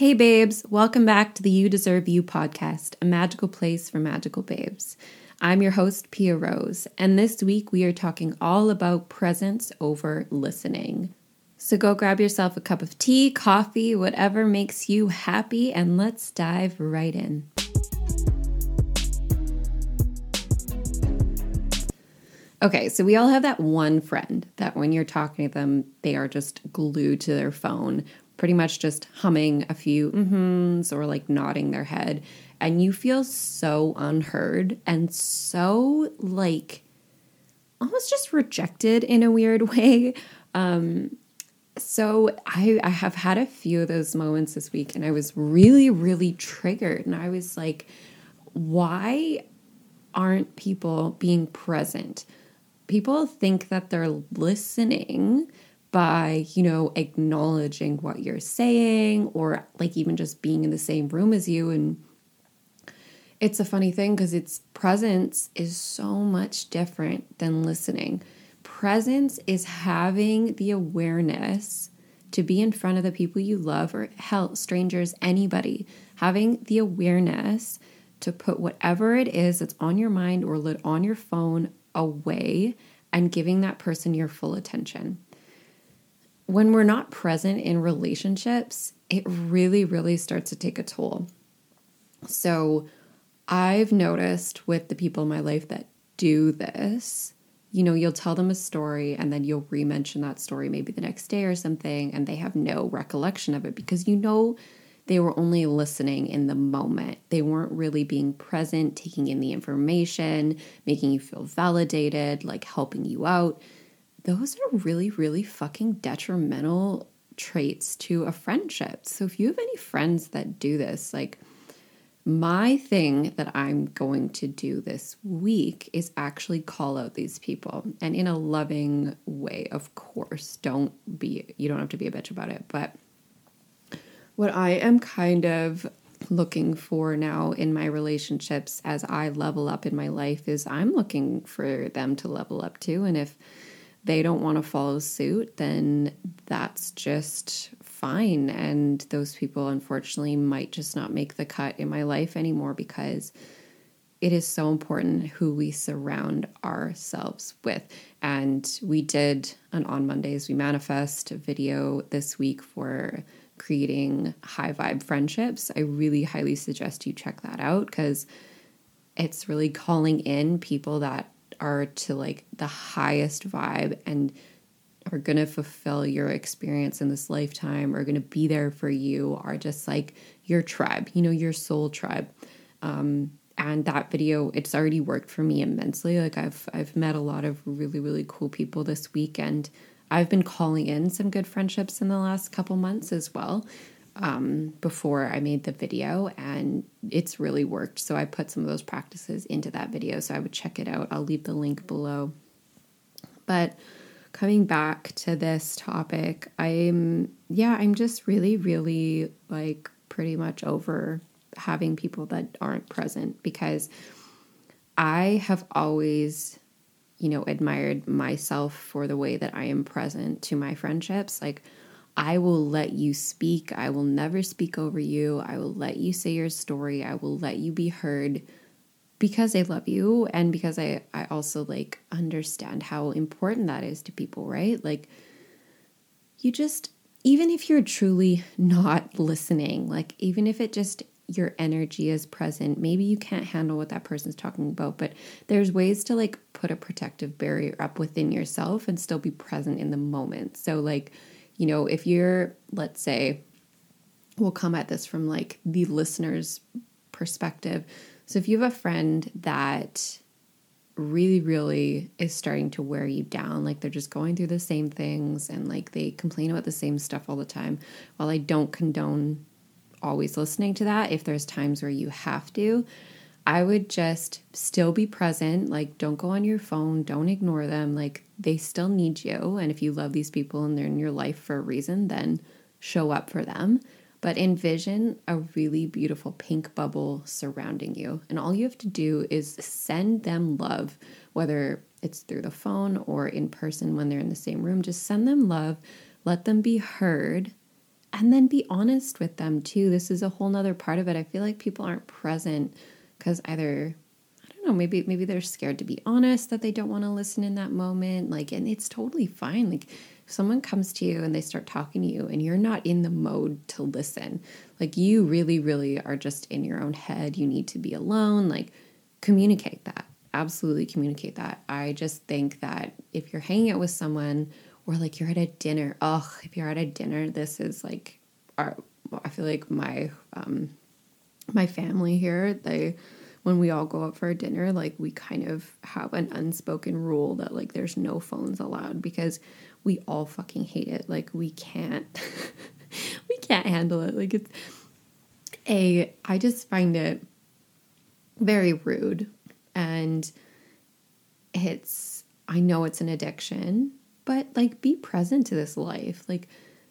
Hey, babes, welcome back to the You Deserve You podcast, a magical place for magical babes. I'm your host, Pia Rose, and this week we are talking all about presence over listening. So go grab yourself a cup of tea, coffee, whatever makes you happy, and let's dive right in. Okay, so we all have that one friend that when you're talking to them, they are just glued to their phone, pretty much just humming a few mm-hms or like nodding their head. And you feel so unheard and so like almost just rejected in a weird way. Um, so I, I have had a few of those moments this week and I was really, really triggered. And I was like, why aren't people being present? People think that they're listening by, you know, acknowledging what you're saying or like even just being in the same room as you. And it's a funny thing because its presence is so much different than listening. Presence is having the awareness to be in front of the people you love or hell, strangers, anybody, having the awareness to put whatever it is that's on your mind or on your phone away and giving that person your full attention when we're not present in relationships, it really, really starts to take a toll. So I've noticed with the people in my life that do this, you know, you'll tell them a story and then you'll re mention that story maybe the next day or something, and they have no recollection of it because you know they were only listening in the moment. They weren't really being present, taking in the information, making you feel validated, like helping you out those are really, really fucking detrimental traits to a friendship. So if you have any friends that do this, like my thing that I'm going to do this week is actually call out these people and in a loving way, of course. Don't be, you don't have to be a bitch about it. But what I am kind of looking for now in my relationships as I level up in my life is I'm looking for them to level up too. And if they don't want to follow suit, then that's just fine. And those people, unfortunately, might just not make the cut in my life anymore because it is so important who we surround ourselves with. And we did an On Mondays We Manifest video this week for creating high vibe friendships. I really highly suggest you check that out because it's really calling in people that are to like the highest vibe and are going to fulfill your experience in this lifetime are going to be there for you are just like your tribe you know your soul tribe. Um, and that video it's already worked for me immensely. Like i've i've met a lot of really really cool people this week and i've been calling in some good friendships in the last couple months as well um, before I made the video, and it's really worked. So I put some of those practices into that video. So I would check it out. I'll leave the link below. But coming back to this topic, I'm, yeah, I'm just really, really like pretty much over having people that aren't present because I have always you know admired myself for the way that I am present to my friendships like I will let you speak. I will never speak over you. I will let you say your story. I will let you be heard because I love you and because I, I also like understand how important that is to people, right? Like, you just, even if you're truly not listening, like, even if it just your energy is present. Maybe you can't handle what that person's talking about, but there's ways to like put a protective barrier up within yourself and still be present in the moment. So, like, you know, if you're, let's say, we'll come at this from like the listener's perspective. So if you have a friend that really, really is starting to wear you down, like they're just going through the same things and like they complain about the same stuff all the time, while I don't condone always listening to that, if there's times where you have to, I would just still be present. Like, don't go on your phone, don't ignore them. Like, they still need you. And if you love these people and they're in your life for a reason, then show up for them. But envision a really beautiful pink bubble surrounding you. And all you have to do is send them love, whether it's through the phone or in person when they're in the same room. Just send them love, let them be heard, and then be honest with them too. This is a whole nother part of it. I feel like people aren't present because either I don't know, maybe maybe they're scared to be honest that they don't want to listen in that moment. Like, and it's totally fine. Like if someone comes to you and they start talking to you and you're not in the mode to listen, like you really, really are just in your own head. You need to be alone. Like communicate that. Absolutely communicate that. I just think that if you're hanging out with someone or like you're at a dinner. oh, if you're at a dinner, this is like our I feel like my um my family here, they when we all go out for dinner, like we kind of have an unspoken rule that like there's no phones allowed because we all fucking hate it. Like we can't we can't handle it. Like it's a I just find it very rude and it's I know it's an addiction but like be present to this life. Like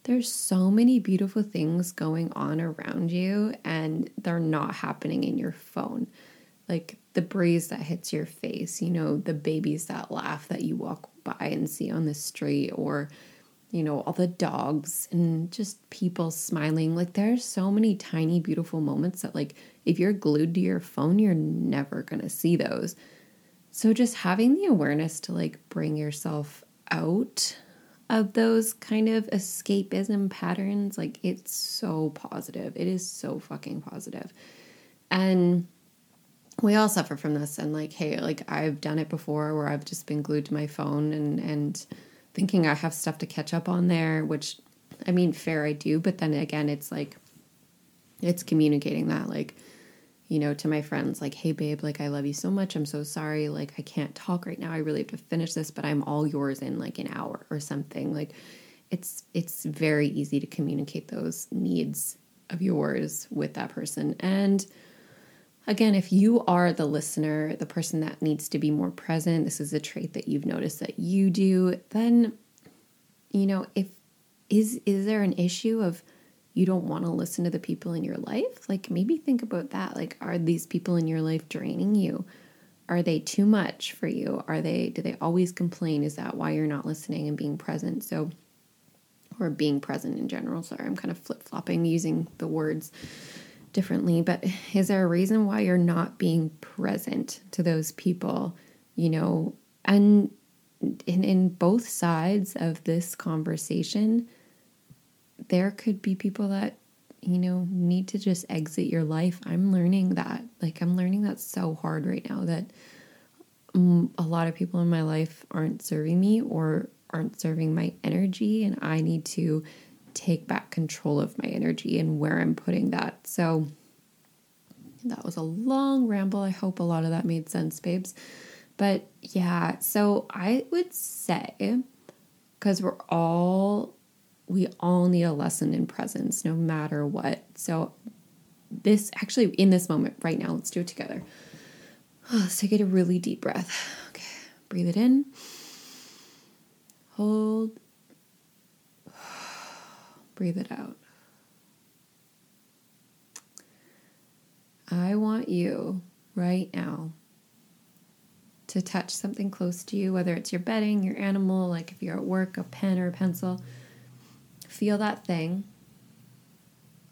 there's so many beautiful things going on around you and they're not happening in your phone. Like the breeze that hits your face, you know, the babies that laugh that you walk by and see on the street or you know, all the dogs and just people smiling. Like there's so many tiny beautiful moments that like if you're glued to your phone, you're never going to see those. So just having the awareness to like bring yourself out of those kind of escapism patterns, like it's so positive. It is so fucking positive. And we all suffer from this and like hey, like I've done it before where I've just been glued to my phone and and thinking I have stuff to catch up on there, which I mean, fair I do, but then again, it's like it's communicating that like you know, to my friends, like, hey, babe, like, I love you so much. I'm so sorry. Like, I can't talk right now. I really have to finish this, but I'm all yours in like an hour or something. Like, it's it's very easy to communicate those needs of yours with that person. And again, if you are the listener, the person that needs to be more present, this is a trait that you've noticed that you do, then you know, if is is there an issue of you don't want to listen to the people in your life, like maybe think about that. Like, are these people in your life draining you? Are they too much for you? Are they, do they always complain? Is that why you're not listening and being present? So, or being present in general. Sorry, I'm kind of flip flopping using the words differently. But is there a reason why you're not being present to those people? You know, and in, in both sides of this conversation, there could be people that you know need to just exit your life. I'm learning that. Like i'm learning that so hard right now that um, a lot of people in my life aren't serving me or aren't serving my energy and i need to take back control of my energy and where i'm putting that. So that was a long ramble. I hope a lot of that made sense babes. But yeah so i would say because we're all we all need a lesson in presence no matter what. So, this actually, in this moment right now, let's do it together. let's take a really deep breath. Okay, breathe it in, hold, breathe it out. I want you right now to touch something close to you, whether it's your bedding, your animal, like if you're at work, a pen or a pencil feel that thing.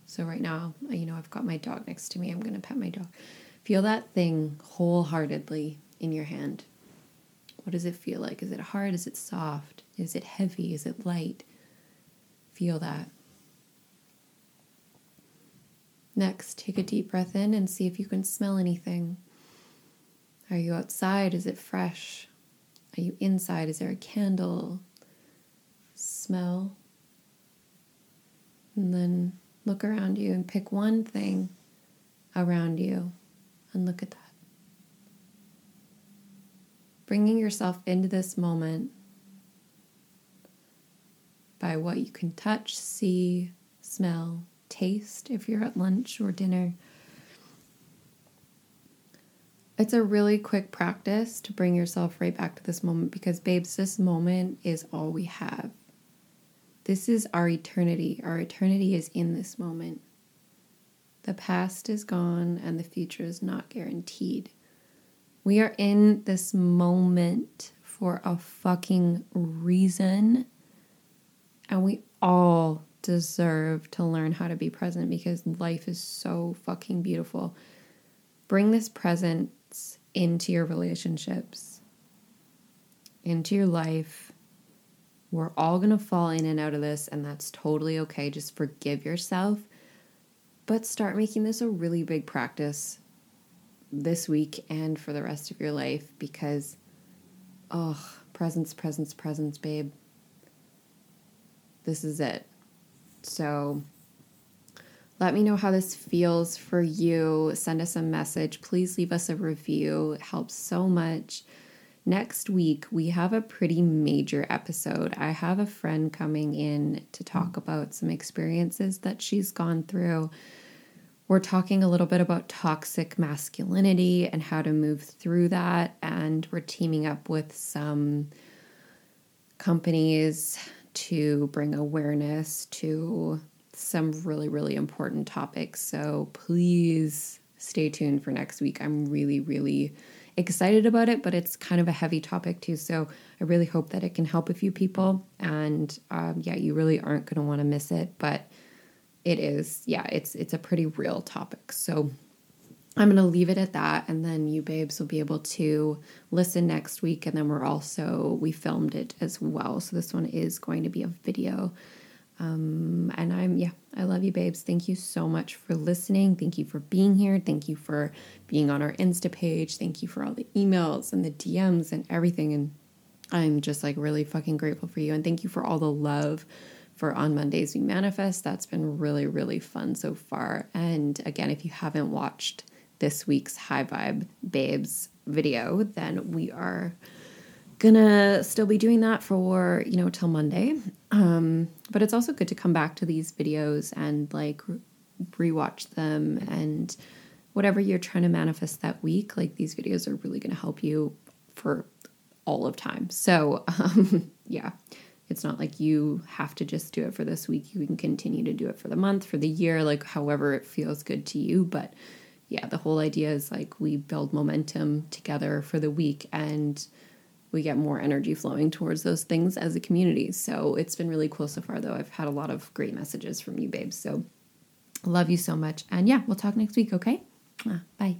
So right now, you know, I've got my dog next to me. I'm going to pet my dog. Feel that thing wholeheartedly in your hand. What does it feel like? Is it hard? Is it soft? Is it heavy? Is it light? Feel that. Next, take a deep breath in and see if you can smell anything. Are you outside? Is it fresh? Are you inside? Is there a candle? Smell. And then look around you and pick one thing around you and look at that. Bringing yourself into this moment by what you can touch, see, smell, taste if you're at lunch or dinner. It's a really quick practice to bring yourself right back to this moment because, babes, this moment is all we have. This is our eternity. Our eternity is in this moment. The past is gone and the future is not guaranteed. We are in this moment for a fucking reason. And we all deserve to learn how to be present because life is so fucking beautiful. Bring this presence into your relationships, into your life. We're all going to fall in and out of this, and that's totally okay. Just forgive yourself, but start making this a really big practice this week and for the rest of your life because, oh, presence, presence, presence, babe. This is it. So let me know how this feels for you. Send us a message. Please leave us a review. It helps so much. Next week, we have a pretty major episode. I have a friend coming in to talk about some experiences that she's gone through. We're talking a little bit about toxic masculinity and how to move through that. And we're teaming up with some companies to bring awareness to some really, really important topics. So please stay tuned for next week. I'm really, really excited about it, but it's kind of a heavy topic too. So I really hope that it can help a few people. And um, yeah, you really aren't going to want to miss it. But it is, yeah, it's it's a pretty real topic. So I'm going to leave it at that. And then you babes will be able to listen next week. And then we're also, we filmed it as well. So this one is going to be a video. Um, and I'm, yeah, I love you, babes. Thank you so much for listening. Thank you for being here. Thank you for being on our Insta page. Thank you for all the emails and the DMs and everything. And I'm just like really fucking grateful for you. And thank you for all the love for On Mondays We Manifest. That's been really, really fun so far. And again, if you haven't watched, this week's High Vibe Babes video, then we are gonna still be doing that for you know till Monday. Um, but it's also good to come back to these videos and like rewatch them and whatever you're trying to manifest that week. Like these videos are really gonna help you for all of time. So um, yeah. It's not like you have to just do it for this week. You can continue to do it for the month, for the year, like however it feels good to you. But yeah, the whole idea is like we build momentum together for the week and we get more energy flowing towards those things as a community. So it's been really cool so far, though. I've had a lot of great messages from you, babes. So love you so much. And yeah, we'll talk next week, okay? Ah, bye.